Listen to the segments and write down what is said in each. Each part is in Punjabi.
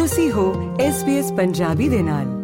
ਤੁਸੀਂ ਹੋ SBS ਪੰਜਾਬੀ ਦੇ ਨਾਲ।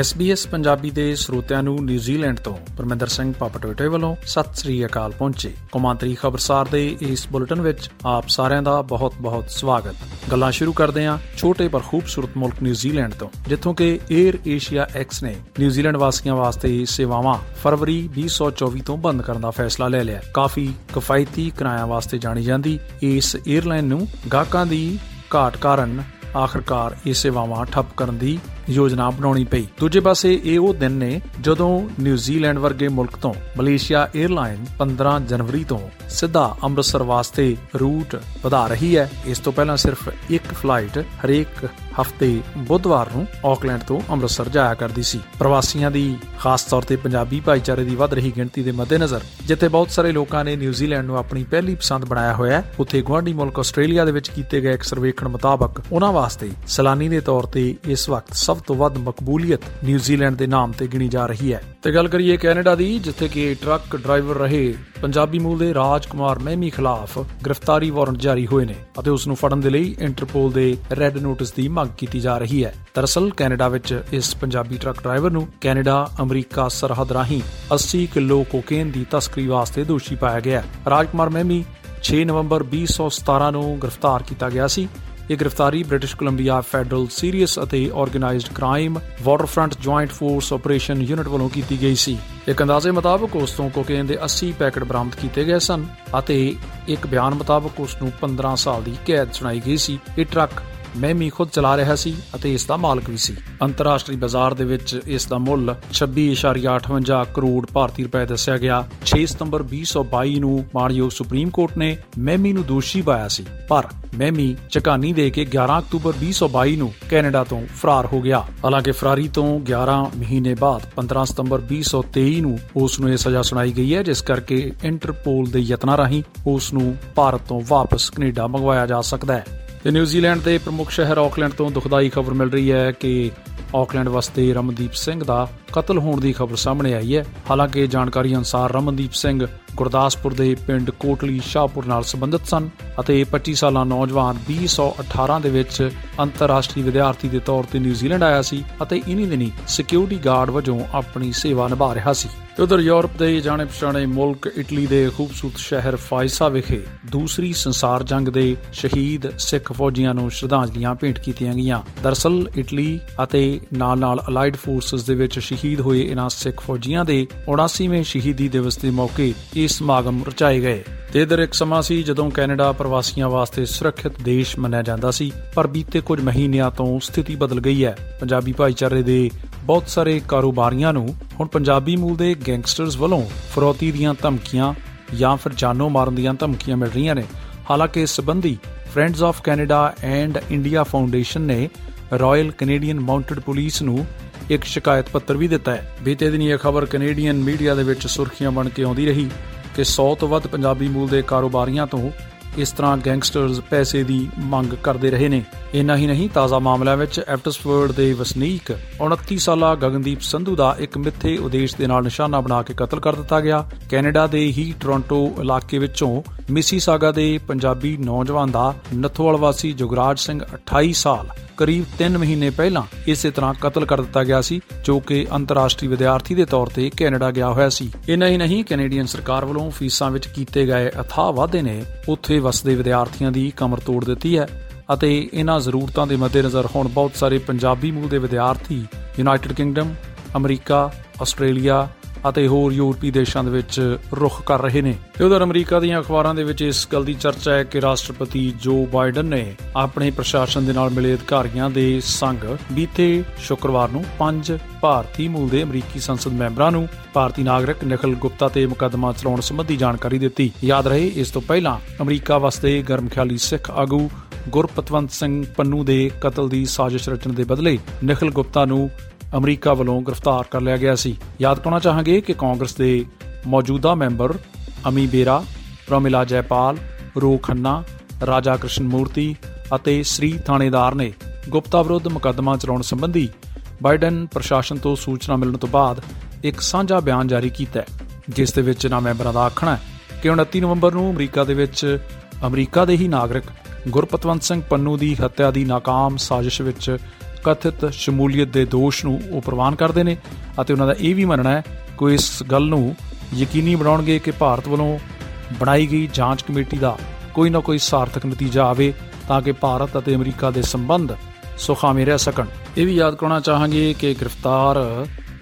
SBS ਪੰਜਾਬੀ ਦੇ ਸਰੋਤਿਆਂ ਨੂੰ ਨਿਊਜ਼ੀਲੈਂਡ ਤੋਂ ਪਰਮਿੰਦਰ ਸਿੰਘ ਪਾਪਟੋਟੇ ਵੱਲੋਂ ਸਤਿ ਸ੍ਰੀ ਅਕਾਲ ਪਹੁੰਚੇ। ਕੌਮਾਂਤਰੀ ਖਬਰਸਾਰ ਦੇ ਇਸ ਬੁਲੇਟਿਨ ਵਿੱਚ ਆਪ ਸਾਰਿਆਂ ਦਾ ਬਹੁਤ-ਬਹੁਤ ਸਵਾਗਤ। ਗੱਲਾਂ ਸ਼ੁਰੂ ਕਰਦੇ ਹਾਂ ਛੋਟੇ ਪਰ ਖੂਬਸੂਰਤ ਮੁਲਕ ਨਿਊਜ਼ੀਲੈਂਡ ਤੋਂ, ਜਿੱਥੋਂ ਕਿ 에ਅਰ ਏਸ਼ੀਆ ਐਕਸ ਨੇ ਨਿਊਜ਼ੀਲੈਂਡ ਵਾਸੀਆਂ ਵਾਸਤੇ ਸੇਵਾਵਾਂ ਫਰਵਰੀ 2024 ਤੋਂ ਬੰਦ ਕਰਨ ਦਾ ਫੈਸਲਾ ਲੈ ਲਿਆ। ਕਾਫੀ ਕਿਫਾਇਤੀ ਕਿਰਾਇਆ ਵਾਸਤੇ ਜਾਣੀ ਜਾਂਦੀ ਇਸ 에ਅਰਲਾਈਨ ਨੂੰ ਗਾਹਕਾਂ ਦੀ ਘਾਟ ਕਾਰਨ ਆਖਰਕਾਰ ਇਹ ਸੇਵਾਵਾਂ ਠੱਪ ਕਰਨ ਦੀ ਯੋਜਨਾ ਬਣਾਉਣੀ ਪਈ। ਦੂਜੇ ਪਾਸੇ ਇਹ ਉਹ ਦਿਨ ਨੇ ਜਦੋਂ ਨਿਊਜ਼ੀਲੈਂਡ ਵਰਗੇ ਮੁਲਕ ਤੋਂ ਮਲੇਸ਼ੀਆ 에ਅਰਲਾਈਨ 15 ਜਨਵਰੀ ਤੋਂ ਸਿੱਧਾ ਅੰਮ੍ਰਿਤਸਰ ਵਾਸਤੇ ਰੂਟ ਵਧਾ ਰਹੀ ਹੈ। ਇਸ ਤੋਂ ਪਹਿਲਾਂ ਸਿਰਫ ਇੱਕ ਫਲਾਈਟ ਹਰੇਕ ਹਫ਼ਤੇ ਬੁੱਧਵਾਰ ਨੂੰ ਆਕਲੈਂਡ ਤੋਂ ਅੰਮ੍ਰਿਤਸਰ ਜਾਇਆ ਕਰਦੀ ਸੀ। ਪ੍ਰਵਾਸੀਆਂ ਦੀ ਖਾਸ ਤੌਰ ਤੇ ਪੰਜਾਬੀ ਭਾਈਚਾਰੇ ਦੀ ਵੱਧ ਰਹੀ ਗਿਣਤੀ ਦੇ ਮੱਦੇਨਜ਼ਰ ਜਿੱਥੇ ਬਹੁਤ ਸਾਰੇ ਲੋਕਾਂ ਨੇ ਨਿਊਜ਼ੀਲੈਂਡ ਨੂੰ ਆਪਣੀ ਪਹਿਲੀ ਪਸੰਦ ਬਣਾਇਆ ਹੋਇਆ ਹੈ, ਉੱਥੇ ਗੁਆਂਢੀ ਮੁਲਕ ਆਸਟ੍ਰੇਲੀਆ ਦੇ ਵਿੱਚ ਕੀਤੇ ਗਏ ਇੱਕ ਸਰਵੇਖਣ ਮੁਤਾਬਕ ਉਹਨਾਂ ਵਾਸਤੇ ਸਲਾਨੀ ਦੇ ਤੌਰ ਤੇ ਇਸ ਵਕਤ ਸਭ ਤੋਂ ਵੱਧ ਮਕਬੂਲੀਅਤ ਨਿਊਜ਼ੀਲੈਂਡ ਦੇ ਨਾਮ ਤੇ ਗਿਣੀ ਜਾ ਰਹੀ ਹੈ। ਤੇ ਗੱਲ ਕਰੀਏ ਕੈਨੇਡਾ ਦੀ, ਜਿੱਥੇ ਕਿ ਟਰੱਕ ਡਰਾਈਵਰ ਰਹੇ ਪੰਜਾਬੀ ਮੂਲ ਦੇ ਰਾਜਕੁਮਾਰ ਮਹਿਮੀ ਖਿਲਾਫ ਗ੍ਰਿਫਤਾਰੀ ਵਾਰੰਟ ਜਾਰੀ ਹੋਏ ਨੇ ਅਤੇ ਉਸ ਨੂੰ ਫੜਨ ਦੇ ਲਈ ਇੰਟਰਪੋਲ ਦੇ ਰੈੱਡ ਨੋਟਿਸ ਦੀ ਮੰਗ ਕੀਤੀ ਜਾ ਰਹੀ ਹੈ। ਦਰਅਸਲ, ਕੈਨੇਡਾ ਵਿੱਚ ਇਸ ਪੰਜਾਬੀ ਟਰੱਕ ਡਰਾਈਵਰ ਨੂੰ ਕੈਨੇਡਾ, ਅਮਰੀਕਾ ਸਰਹੱਦ ਰਾਹੀਂ 80 ਕਿਲੋ ਕੋਕੇਨ ਦੀ ਤਸਕਰੀ ਵਾਸਤੇ ਦੋਸ਼ੀ ਪਾਇਆ ਗਿਆ। ਰਾਜਕੁਮਾਰ ਮਹਿਮੀ 6 ਨਵੰਬਰ 2017 ਨੂੰ ਗ੍ਰਿਫਤਾਰ ਕੀਤਾ ਗਿਆ ਸੀ। ਇਹ ਗ੍ਰਿਫਤਾਰੀ ਬ੍ਰਿਟਿਸ਼ ਕੋਲੰਬੀਆ ਫੈਡਰਲ ਸੀਰੀਅਸ ਅਤੇ organised crime waterfront joint force operation unit ਵੱਲੋਂ ਕੀਤੀ ਗਈ ਸੀ। ਇੱਕ ਅੰਦਾਜ਼ੇ ਮੁਤਾਬਕ ਉਸ ਤੋਂ ਕੋਕੇਨ ਦੇ 80 ਪੈਕੇਟ ਬਰਾਮਦ ਕੀਤੇ ਗਏ ਸਨ ਅਤੇ ਇੱਕ ਬਿਆਨ ਮੁਤਾਬਕ ਉਸ ਨੂੰ 15 ਸਾਲ ਦੀ ਕੈਦ ਸੁਣਾਈ ਗਈ ਸੀ। ਇਹ ਟਰੱਕ ਮਹਿਮੀ ਖੁਦ ਚਲਾ ਰਿਹਾ ਸੀ ਅਤੇ ਇਸ ਦਾ ਮਾਲਕ ਵੀ ਸੀ। ਅੰਤਰਰਾਸ਼ਟਰੀ ਬਾਜ਼ਾਰ ਦੇ ਵਿੱਚ ਇਸ ਦਾ ਮੁੱਲ 26.58 ਕਰੋੜ ਭਾਰਤੀ ਰੁਪਏ ਦੱਸਿਆ ਗਿਆ। 6 ਸਤੰਬਰ 2022 ਨੂੰ ਮਾਨਯੋਗ ਸੁਪਰੀਮ ਕੋਰਟ ਨੇ ਮਹਿਮੀ ਨੂੰ ਦੋਸ਼ੀ ਪਾਇਆ ਸੀ। ਪਰ ਮਹਿਮੀ ਚਕਾਨੀ ਦੇ ਕੇ 11 ਅਕਤੂਬਰ 2022 ਨੂੰ ਕੈਨੇਡਾ ਤੋਂ ਫਰਾਰ ਹੋ ਗਿਆ। ਹਾਲਾਂਕਿ ਫਰਾਰੀ ਤੋਂ 11 ਮਹੀਨੇ ਬਾਅਦ 15 ਸਤੰਬਰ 2023 ਨੂੰ ਉਸ ਨੂੰ ਇਹ ਸਜ਼ਾ ਸੁਣਾਈ ਗਈ ਹੈ, ਜਿਸ ਕਰਕੇ ਇੰਟਰਪੋਲ ਦੇ ਯਤਨਾਂ ਰਾਹੀਂ ਉਸ ਨੂੰ ਭਾਰਤ ਤੋਂ ਵਾਪਸ ਕੈਨੇਡਾ ਮੰਗਵਾਇਆ ਜਾ ਸਕਦਾ ਹੈ। ਤੇ ਨਿਊਜ਼ੀਲੈਂਡ ਦੇ ਪ੍ਰਮੁੱਖ ਸ਼ਹਿਰ ਆਕਲੈਂਡ ਤੋਂ ਦੁਖਦਾਈ ਖਬਰ ਮਿਲ ਰਹੀ ਹੈ ਕਿ ਆਕਲੈਂਡ ਵਸਦੇ ਰਮਨਦੀਪ ਸਿੰਘ ਦਾ ਕਤਲ ਹੋਣ ਦੀ ਖਬਰ ਸਾਹਮਣੇ ਆਈ ਹੈ। ਹਾਲਾਂਕਿ ਜਾਣਕਾਰੀ ਅਨੁਸਾਰ ਰਮਨਦੀਪ ਸਿੰਘ ਗੁਰਦਾਸਪੁਰ ਦੇ ਪਿੰਡ ਕੋਟਲੀ ਸ਼ਾਹਪੁਰ ਨਾਲ ਸੰਬੰਧਿਤ ਸਨ ਅਤੇ 25 ਸਾਲਾ ਨੌਜਵਾਨ 2018 ਦੇ ਵਿੱਚ ਅੰਤਰਰਾਸ਼ਟਰੀ ਵਿਦਿਆਰਥੀ ਦੇ ਤੌਰ ਤੇ ਨਿਊਜ਼ੀਲੈਂਡ ਆਇਆ ਸੀ ਅਤੇ ਇਨੀ ਦਿਨੀ ਸਿਕਿਉਰਿਟੀ ਗਾਰਡ ਵਜੋਂ ਆਪਣੀ ਸੇਵਾ ਨਿਭਾ ਰਿਹਾ ਸੀ। ਉਧਰ ਯੂਰਪ ਦੇ ਜਾਣੇ ਪਛਾਣੇ ਮੁਲਕ ਇਟਲੀ ਦੇ ਖੂਬਸੂਰਤ ਸ਼ਹਿਰ ਫਾਇਸਾ ਵਿਖੇ ਦੂਸਰੀ ਸੰਸਾਰ ਜੰਗ ਦੇ ਸ਼ਹੀਦ ਸਿੱਖ ਫੌਜੀਆਂ ਨੂੰ ਸ਼ਰਧਾਂਜਲੀਆਂ ਭੇਂਟ ਕੀਤੀਆਂ ਗਈਆਂ। ਦਰਸਲ ਇਟਲੀ ਅਤੇ ਨਾਲ-ਨਾਲ ਅਲਾਈਡ ਫੋਰਸਸ ਦੇ ਵਿੱਚ ਸ਼ਹੀਦ ਹੋਏ ਇਨ੍ਹਾਂ ਸਿੱਖ ਫੌਜੀਆਂ ਦੇ 79ਵੇਂ ਸ਼ਹੀਦੀ ਦਿਵਸ ਦੇ ਮੌਕੇ ਇਹ ਸਮਾਗਮ ਰਚਾਏ ਗਏ। ਤੇ ਇਧਰ ਇੱਕ ਸਮਾਂ ਸੀ ਜਦੋਂ ਕੈਨੇਡਾ ਪ੍ਰਵਾਸੀਆਂ ਵਾਸਤੇ ਸੁਰੱਖਿਅਤ ਦੇਸ਼ ਮੰਨਿਆ ਜਾਂਦਾ ਸੀ, ਪਰ ਬੀਤੇ ਕੁਝ ਮਹੀਨਿਆਂ ਤੋਂ ਸਥਿਤੀ ਬਦਲ ਗਈ ਹੈ। ਪੰਜਾਬੀ ਭਾਈਚਾਰੇ ਦੇ ਬਹੁਤ ਸਾਰੇ ਕਾਰੋਬਾਰੀਆਂ ਨੂੰ ਹੁਣ ਪੰਜਾਬੀ ਮੂਲ ਦੇ ਗੈਂਗਸਟਰਸ ਵੱਲੋਂ ਫਰੋਤੀ ਦੀਆਂ ਧਮਕੀਆਂ ਜਾਂ ਫਿਰ ਜਾਨੋਂ ਮਾਰਨ ਦੀਆਂ ਧਮਕੀਆਂ ਮਿਲ ਰਹੀਆਂ ਨੇ। ਹਾਲਾਂਕਿ ਇਸ ਸੰਬੰਧੀ Friends of Canada and India Foundation ਨੇ ਰਾਇਲ ਕੈਨੇਡੀਅਨ ਮਾਊਂਟਡ ਪੁਲਿਸ ਨੂੰ ਇੱਕ ਸ਼ਿਕਾਇਤ ਪੱਤਰ ਵੀ ਦਿੱਤਾ ਹੈ। ਬੀਤੇ ਦਿਨੀ ਇਹ ਖਬਰ ਕੈਨੇਡੀਅਨ ਮੀਡੀਆ ਦੇ ਵਿੱਚ ਸੁਰਖੀਆਂ ਬਣ ਕੇ ਆਉਂਦੀ ਰਹੀ ਕਿ 100 ਤੋਂ ਵੱਧ ਪੰਜਾਬੀ ਮੂਲ ਦੇ ਕਾਰੋਬਾਰੀਆਂ ਤੋਂ ਇਸ ਤਰ੍ਹਾਂ ਗੈਂਗਸਟਰਸ ਪੈਸੇ ਦੀ ਮੰਗ ਕਰਦੇ ਰਹੇ ਨੇ। ਇੰਨਾ ਹੀ ਨਹੀਂ, ਤਾਜ਼ਾ ਮਾਮਲਿਆਂ ਵਿੱਚ ਐਫਟਸਫੋਰਡ ਦੇ ਵਸਨੀਕ 29 ਸਾਲਾ ਗਗਨਦੀਪ ਸੰਧੂ ਦਾ ਇੱਕ ਮਿੱਥੇ ਉਦੇਸ਼ ਦੇ ਨਾਲ ਨਿਸ਼ਾਨਾ ਬਣਾ ਕੇ ਕਤਲ ਕਰ ਦਿੱਤਾ ਗਿਆ। ਕੈਨੇਡਾ ਦੇ ਹੀ ਟੋਰਾਂਟੋ ਇਲਾਕੇ ਵਿੱਚੋਂ ਮਿਸੀਸਾਗਾ ਦੇ ਪੰਜਾਬੀ ਨੌਜਵਾਨ ਦਾ ਨਥੋਵਾਲ ਵਾਸੀ ਜੁਗਰਾਜ ਸਿੰਘ 28 ਸਾਲ ਕਰੀਬ 3 ਮਹੀਨੇ ਪਹਿਲਾਂ ਇਸੇ ਤਰ੍ਹਾਂ ਕਤਲ ਕਰ ਦਿੱਤਾ ਗਿਆ ਸੀ, ਜੋ ਕਿ ਅੰਤਰਰਾਸ਼ਟਰੀ ਵਿਦਿਆਰਥੀ ਦੇ ਤੌਰ ਤੇ ਕੈਨੇਡਾ ਗਿਆ ਹੋਇਆ ਸੀ। ਇੰਨਾ ਹੀ ਨਹੀਂ, ਕੈਨੇਡੀਅਨ ਸਰਕਾਰ ਵੱਲੋਂ ਫੀਸਾਂ ਵਿੱਚ ਕੀਤੇ ਗਏ ਅਥਾਹ ਵਾਧੇ ਨੇ ਉੱਥੇ ਵਸਦੇ ਵਿਦਿਆਰਥੀਆਂ ਦੀ ਕਮਰ ਤੋੜ ਦਿੱਤੀ ਹੈ ਅਤੇ ਇਹਨਾਂ ਜ਼ਰੂਰਤਾਂ ਦੇ ਮੱਦੇਨਜ਼ਰ ਹੁਣ ਬਹੁਤ ਸਾਰੇ ਪੰਜਾਬੀ ਮੂਲ ਦੇ ਵਿਦਿਆਰਥੀ ਯੂਨਾਈਟਿਡ ਕਿੰਗਡਮ, ਅਮਰੀਕਾ, ਆਸਟ੍ਰੇਲੀਆ ਅਤੇ ਹੋਰ ਯੂਰਪੀ ਦੇਸ਼ਾਂ ਦੇ ਵਿੱਚ ਰੁਖ ਕਰ ਰਹੇ ਨੇ। ਤੇ ਉਧਰ ਅਮਰੀਕਾ ਦੀਆਂ ਅਖਬਾਰਾਂ ਦੇ ਵਿੱਚ ਇਸ ਗੱਲ ਦੀ ਚਰਚਾ ਹੈ ਕਿ ਰਾਸ਼ਟਰਪਤੀ ਜੋ ਬਾਈਡਨ ਨੇ ਆਪਣੇ ਪ੍ਰਸ਼ਾਸਨ ਦੇ ਨਾਲ ਮਿਲੇ ਅਧਿਕਾਰੀਆਂ ਦੇ ਸੰਗ ਬੀਤੇ ਸ਼ੁੱਕਰਵਾਰ ਨੂੰ ਪੰਜ ਭਾਰਤੀ ਮੂਲ ਦੇ ਅਮਰੀਕੀ ਸੰਸਦ ਮੈਂਬਰਾਂ ਨੂੰ ਭਾਰਤੀ ਨਾਗਰਿਕ ਨਖਲ ਗੁਪਤਾ ਤੇ ਮੁਕੱਦਮਾ ਚਲਾਉਣ ਸੰਬੰਧੀ ਜਾਣਕਾਰੀ ਦਿੱਤੀ। ਯਾਦ ਰਹੇ, ਇਸ ਤੋਂ ਪਹਿਲਾਂ ਅਮਰੀਕਾ ਵਸਦੇ ਗਰਮਖਿਆਲੀ ਸਿੱਖ ਆਗੂ ਗੁਰਪਤਵੰਤ ਸਿੰਘ ਪੰਨੂ ਦੇ ਕਤਲ ਦੀ ਸਾਜ਼ਿਸ਼ ਰਚਣ ਦੇ ਬਦਲੇ ਨਖਲ ਗੁਪਤਾ ਨੂੰ ਅਮਰੀਕਾ ਵੱਲੋਂ ਗ੍ਰਿਫਤਾਰ ਕਰ ਲਿਆ ਗਿਆ ਸੀ। ਯਾਦ ਕਰਨਾ ਚਾਹਾਂਗੇ ਕਿ ਕਾਂਗਰਸ ਦੇ ਮੌਜੂਦਾ ਮੈਂਬਰ ਅਮੀ ਬੇਰਾ, ਪ੍ਰਮਿਲਾ ਜੈਪਾਲ, ਰੂ ਖੰਨਾ, ਰਾਜਾ ਕ੍ਰਿਸ਼ਨ ਮੂਰਤੀ ਅਤੇ ਸ੍ਰੀ ਥਾਣੇਦਾਰ ਨੇ ਗੁਪਤਾ ਵਿਰੁੱਧ ਮੁਕੱਦਮਾ ਚਲਾਉਣ ਸੰਬੰਧੀ ਬਾਈਡਨ ਪ੍ਰਸ਼ਾਸਨ ਤੋਂ ਸੂਚਨਾ ਮਿਲਣ ਤੋਂ ਬਾਅਦ ਇੱਕ ਸਾਂਝਾ ਬਿਆਨ ਜਾਰੀ ਕੀਤਾ ਹੈ, ਜਿਸ ਦੇ ਵਿੱਚ ਨਾ ਮੈਂਬਰਾਂ ਦਾ ਆਖਣਾ ਹੈ ਕਿ 29 ਨਵੰਬਰ ਨੂੰ ਅਮਰੀਕਾ ਦੇ ਵਿੱਚ ਅਮਰੀਕਾ ਦੇ ਹੀ ਨਾਗਰਿਕ ਗੁਰਪਤਵੰਤ ਸਿੰਘ ਪੰਨੂ ਦੀ ਹੱਤਿਆ ਦੀ ਨਾਕਾਮ ਸਾਜ਼ਿਸ਼ ਵਿੱਚ ਕਥਿਤ ਸ਼ਮੂਲੀਅਤ ਦੇ ਦੋਸ਼ ਨੂੰ ਉਹ ਪ੍ਰਵਾਨ ਕਰਦੇ ਨੇ ਅਤੇ ਉਹਨਾਂ ਦਾ ਇਹ ਵੀ ਮੰਨਣਾ ਹੈ ਕਿ ਇਸ ਗੱਲ ਨੂੰ ਯਕੀਨੀ ਬਣਾਉਣਗੇ ਕਿ ਭਾਰਤ ਵੱਲੋਂ ਬਣਾਈ ਗਈ ਜਾਂਚ ਕਮੇਟੀ ਦਾ ਕੋਈ ਨਾ ਕੋਈ ਸਾਰਥਕ ਨਤੀਜਾ ਆਵੇ ਤਾਂ ਕਿ ਭਾਰਤ ਅਤੇ ਅਮਰੀਕਾ ਦੇ ਸੰਬੰਧ ਸੁਖਾਵੇਂ ਰਹਿ ਸਕਣ। ਇਹ ਵੀ ਯਾਦ ਕਰਾਉਣਾ ਚਾਹਾਂਗੇ ਕਿ ਗ੍ਰਿਫਤਾਰ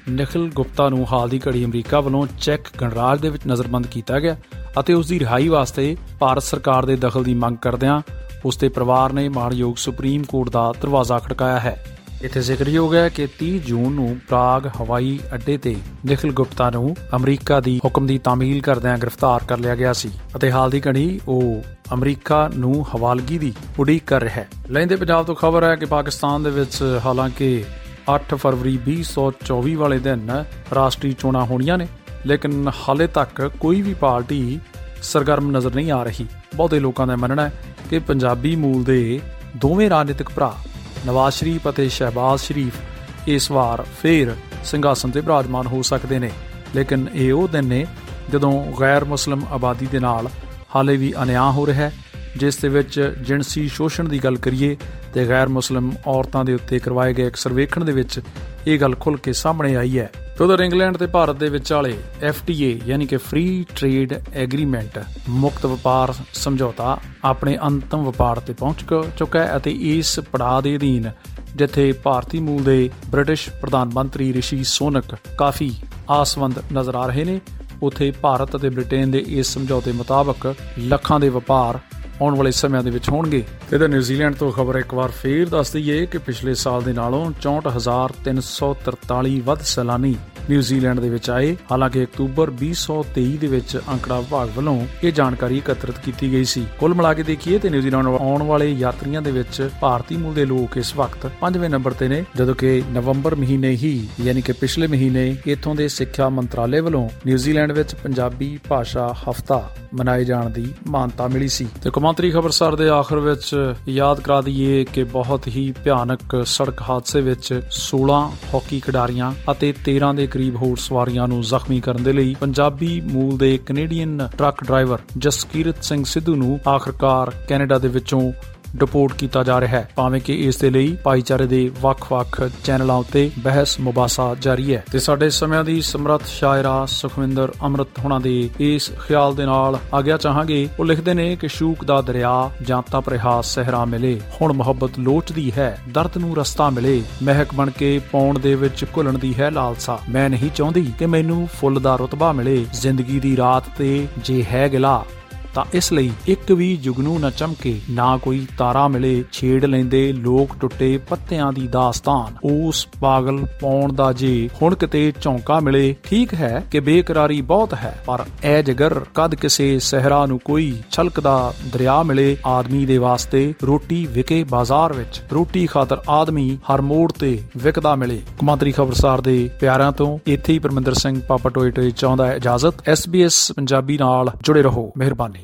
ਨਿਖਿਲ ਗੁਪਤਾ ਨੂੰ ਹਾਲ ਦੀ ਘੜੀ ਅਮਰੀਕਾ ਵੱਲੋਂ ਚੈੱਕ ਗਣਰਾਜ ਦੇ ਵਿੱਚ ਨਜ਼ਰਬੰਦ ਕੀਤਾ ਗਿਆ ਅਤੇ ਉਸ ਦੀ ਰਿਹਾਈ ਵਾਸਤੇ ਭਾਰਤ ਸਰਕਾਰ ਦੇ ਦਖਲ ਦੀ ਮੰਗ ਕਰਦਿਆਂ ਉਸ ਦੇ ਪਰਿਵਾਰ ਨੇ ਮਾਣਯੋਗ ਸੁਪਰੀਮ ਕੋਰਟ ਦਾ ਦਰਵਾਜ਼ਾ ਖੜਕਾਇਆ ਹੈ। ਇੱਥੇ ਜ਼ਿਕਰਯੋਗ ਹੈ ਕਿ 30 ਜੂਨ ਨੂੰ ਪ੍ਰਾਗ ਹਵਾਈ ਅੱਡੇ ਤੇ ਨਿਖਿਲ ਗੁਪਤਾ ਨੂੰ ਅਮਰੀਕਾ ਦੀ ਹੁਕਮ ਦੀ ਤਾਮੀਲ ਕਰਦਿਆਂ ਗ੍ਰਿਫਤਾਰ ਕਰ ਲਿਆ ਗਿਆ ਸੀ ਅਤੇ ਹਾਲ ਦੀ ਘੜੀ ਉਹ ਅਮਰੀਕਾ ਨੂੰ ਹਵਾਲਗੀ ਦੀ ਉਡੀਕ ਕਰ ਰਿਹਾ ਹੈ। ਲੈਂਦੇ ਪੰਜਾਬ ਤੋਂ ਖਬਰ ਹੈ ਕਿ ਪਾਕਿਸਤਾਨ ਦੇ ਵਿੱਚ ਹਾਲਾਂਕਿ 8 ਫਰਵਰੀ 2024 ਵਾਲੇ ਦਿਨ ਰਾਸ਼ਟਰੀ ਚੋਣਾਂ ਹੋਣੀਆਂ ਨੇ, ਲੇਕਿਨ ਹਾਲੇ ਤੱਕ ਕੋਈ ਵੀ ਪਾਰਟੀ ਸਰਗਰਮ ਨਜ਼ਰ ਨਹੀਂ ਆ ਰਹੀ। ਬਹੁਤੇ ਲੋਕਾਂ ਦਾ ਮੰਨਣਾ ਹੈ ਕਿ ਪੰਜਾਬੀ ਮੂਲ ਦੇ ਦੋਵੇਂ ਰਾਜਨੀਤਿਕ ਭਰਾ, ਨਵਾਜ਼ ਸ਼ਰੀਫ ਅਤੇ ਸ਼ਹਿਬਾਜ਼ ਸ਼ਰੀਫ, ਇਸ ਵਾਰ ਫੇਰ ਸਿੰਘਾਸਨ ਤੇ ਬਿਰਾਜਮਾਨ ਹੋ ਸਕਦੇ ਨੇ। ਲੇਕਿਨ ਇਹ ਉਹ ਦਿਨ ਨੇ ਜਦੋਂ ਗੈਰ ਮੁਸਲਮ ਆਬਾਦੀ ਦੇ ਨਾਲ ਹਾਲੇ ਵੀ ਅਨਿਆਂ ਹੋ ਰਿਹਾ ਹੈ, ਜਿਸ ਦੇ ਵਿੱਚ ਜਿੰਸੀ ਸ਼ੋਸ਼ਣ ਦੀ ਗੱਲ ਕਰੀਏ ਤੇ ਗੈਰ ਮੁਸਲਮ ਔਰਤਾਂ ਦੇ ਉੱਤੇ ਕਰਵਾਏ ਗਏ ਇੱਕ ਸਰਵੇਖਣ ਦੇ ਵਿੱਚ ਇਹ ਗੱਲ ਖੁੱਲ ਕੇ ਸਾਹਮਣੇ ਆਈ ਹੈ। ਤੇ ਉਧਰ ਇੰਗਲੈਂਡ ਤੇ ਭਾਰਤ ਦੇ ਵਿਚਾਲੇ FTA ਯਾਨੀ ਕਿ ਫ੍ਰੀ ਟ੍ਰੇਡ ਐਗਰੀਮੈਂਟ ਮੁਕਤ ਵਪਾਰ ਸਮਝੌਤਾ ਆਪਣੇ ਅੰਤਮ ਵਪਾਰ ਤੇ ਪਹੁੰਚ ਚੁੱਕਾ ਹੈ ਅਤੇ ਇਸ ਪੜਾਅ ਦੇ ਅਧੀਨ ਜਿੱਥੇ ਭਾਰਤੀ ਮੂਲ ਦੇ ਬ੍ਰਿਟਿਸ਼ ਪ੍ਰਧਾਨ ਮੰਤਰੀ ਰਿਸ਼ੀ ਸੋਨਕ ਕਾਫੀ ਆਸਵੰਦ ਨਜ਼ਰ ਆ ਰਹੇ ਨੇ, ਉਥੇ ਭਾਰਤ ਅਤੇ ਬ੍ਰਿਟੇਨ ਦੇ ਇਸ ਸਮਝੌਤੇ ਮੁਤਾਬਕ ਲੱਖਾਂ ਦੇ ਵਪਾਰ ਆਉਣ ਵਾਲੇ ਸਮਿਆਂ ਦੇ ਵਿੱਚ ਹੋਣਗੇ। ਤੇ ਤੇ ਨਿਊਜ਼ੀਲੈਂਡ ਤੋਂ ਖਬਰ ਇੱਕ ਵਾਰ ਫੇਰ ਦੱਸ ਦਈਏ ਕਿ ਪਿਛਲੇ ਸਾਲ ਦੇ ਨਾਲੋਂ 64343 ਵੱਧ ਸੈਲਾਨੀ ਨਿਊਜ਼ੀਲੈਂਡ ਦੇ ਵਿੱਚ ਆਏ। ਹਾਲਾਂਕਿ ਅਕਤੂਬਰ 2023 ਦੇ ਵਿੱਚ ਅੰਕੜਾ ਵਿਭਾਗ ਵੱਲੋਂ ਇਹ ਜਾਣਕਾਰੀ ਇਕੱਤਰਿਤ ਕੀਤੀ ਗਈ ਸੀ। ਕੁੱਲ ਮਿਲਾ ਕੇ ਦੇਖੀਏ ਤੇ ਨਿਊਜ਼ੀਲੈਂਡ ਆਉਣ ਵਾਲੇ ਯਾਤਰੀਆਂ ਦੇ ਵਿੱਚ ਭਾਰਤੀ ਮੂਲ ਦੇ ਲੋਕ ਇਸ ਵਕਤ 5ਵੇਂ ਨੰਬਰ ਤੇ ਨੇ, ਜਦੋਂ ਕਿ ਨਵੰਬਰ ਮਹੀਨੇ ਹੀ, ਯਾਨੀ ਕਿ ਪਿਛਲੇ ਮਹੀਨੇ ਇਥੋਂ ਦੇ ਸਿੱਖਿਆ ਮੰਤਰਾਲੇ ਵੱਲੋਂ ਨਿਊਜ਼ੀਲੈਂਡ ਵਿੱਚ ਪੰਜਾਬੀ ਭਾਸ਼ਾ ਹਫਤਾ ਮਨਾਏ ਜਾਣ ਦੀ ਮਾਨਤਾ ਮਿਲੀ ਸੀ। ਤੇ ਕੌਮਾਂਤਰੀ ਖਬਰਸਾਰ ਦੇ ਆਖਰ ਵਿੱਚ ਯਾਦ ਕਰਾ ਦਈਏ ਕਿ ਬਹੁਤ ਹੀ ਭਿਆਨਕ ਸੜਕ ਹਾਦਸੇ ਵਿੱਚ 16 ਹਾਕੀ ਖਿਡਾਰੀਆਂ ਅਤੇ 13 ਦੇ ਕਰੀਬ ਹੋਰ ਸਵਾਰੀਆਂ ਨੂੰ ਜ਼ਖਮੀ ਕਰਨ ਦੇ ਲਈ ਪੰਜਾਬੀ ਮੂਲ ਦੇ Canadian truck driver Jaskirat Singh Sidhu ਨੂੰ ਆਖਰਕਾਰ ਕੈਨੇਡਾ ਦੇ ਵਿੱਚੋਂ ਡਿਪੋਰਟ ਕੀਤਾ ਜਾ ਰਿਹਾ ਹੈ। ਭਾਵੇਂ ਕਿ ਇਸ ਦੇ ਲਈ ਭਾਈਚਾਰੇ ਦੇ ਵੱਖ-ਵੱਖ ਚੈਨਲਾਂ ਉੱਤੇ ਬਹਿਸ ਮੁਬਾਸਾ ਜਾਰੀ ਹੈ। ਤੇ ਸਾਡੇ ਸਮਿਆਂ ਦੀ ਸਮਰੱਥ ਸ਼ਾਇਰਾ ਸੁਖਵਿੰਦਰ ਅਮਰਤ ਹੁਣਾਂ ਦੇ ਇਸ ਖਿਆਲ ਦੇ ਨਾਲ ਆਗਿਆ ਚਾਹਾਂਗੇ। ਉਹ ਲਿਖਦੇ ਨੇ ਕਿ ਸ਼ੂਕ ਦਾ ਦਰਿਆ ਜਾਂ ਤਪ ਰਿਹਾ ਸਹਿਰਾ ਮਿਲੇ। ਹੁਣ ਮੁਹੱਬਤ ਲੋਚਦੀ ਹੈ, ਦਰਦ ਨੂੰ ਰਸਤਾ ਮਿਲੇ। ਮਹਿਕ ਬਣ ਕੇ ਪੌਣ ਦੇ ਵਿੱਚ ਘੁਲਣ ਦੀ ਹੈ ਲਾਲਸਾ। ਮੈਂ ਨਹੀਂ ਚਾਹੁੰਦੀ ਕਿ ਮੈਨੂੰ ਫੁੱਲ ਦਾ ਰਤਬਾ ਮਿਲੇ। ਜ਼ਿੰਦਗੀ ਦੀ ਰਾਤ ਤੇ ਜੇ ਹੈ ਗਿਲਾ ਤਾਂ ਇਸ ਲਈ ਇੱਕ ਵੀ ਜੁਗਨੂ ਨਾ ਚਮਕੇ, ਨਾ ਕੋਈ ਤਾਰਾ ਮਿਲੇ, ਛੇੜ ਲੈਂਦੇ ਲੋਕ ਟੁੱਟੇ ਪੱਤਿਆਂ ਦੀ ਦਾਸਤਾਨ। ਉਸ ਪਾਗਲ ਪੌਣ ਦਾ ਜੇ ਹੁਣ ਕਿਤੇ ਝੌਂਕਾ ਮਿਲੇ, ਠੀਕ ਹੈ ਕਿ ਬੇਕਰਾਰੀ ਬਹੁਤ ਹੈ, ਪਰ ਐ ਜਗਰ ਕਦ ਕਿਸੇ ਸਹਿਰਾ ਨੂੰ ਕੋਈ ਛਲਕਦਾ ਦਰਿਆ ਮਿਲੇ, ਆਦਮੀ ਦੇ ਵਾਸਤੇ ਰੋਟੀ ਵਿਕੇ ਬਾਜ਼ਾਰ ਵਿੱਚ, ਰੋਟੀ ਖਾਤਰ ਆਦਮੀ ਹਰ ਮੋੜ ਤੇ ਵਿਕਦਾ ਮਿਲੇ। ਕਮਾਂਤਰੀ ਖਬਰਸਾਰ ਦੇ ਪਿਆਰਿਆਂ ਤੋਂ ਇੱਥੇ ਹੀ ਪਰਮਿੰਦਰ ਸਿੰਘ ਪਾਪਾ ਟੋਏ ਟੋਏ ਚਾਹੁੰਦਾ ਹੈ ਇਜਾਜ਼ਤ। SBS ਪੰਜਾਬੀ ਨਾਲ ਜੁੜੇ ਰਹੋ, ਮਿਹਰਬਾਨੀ।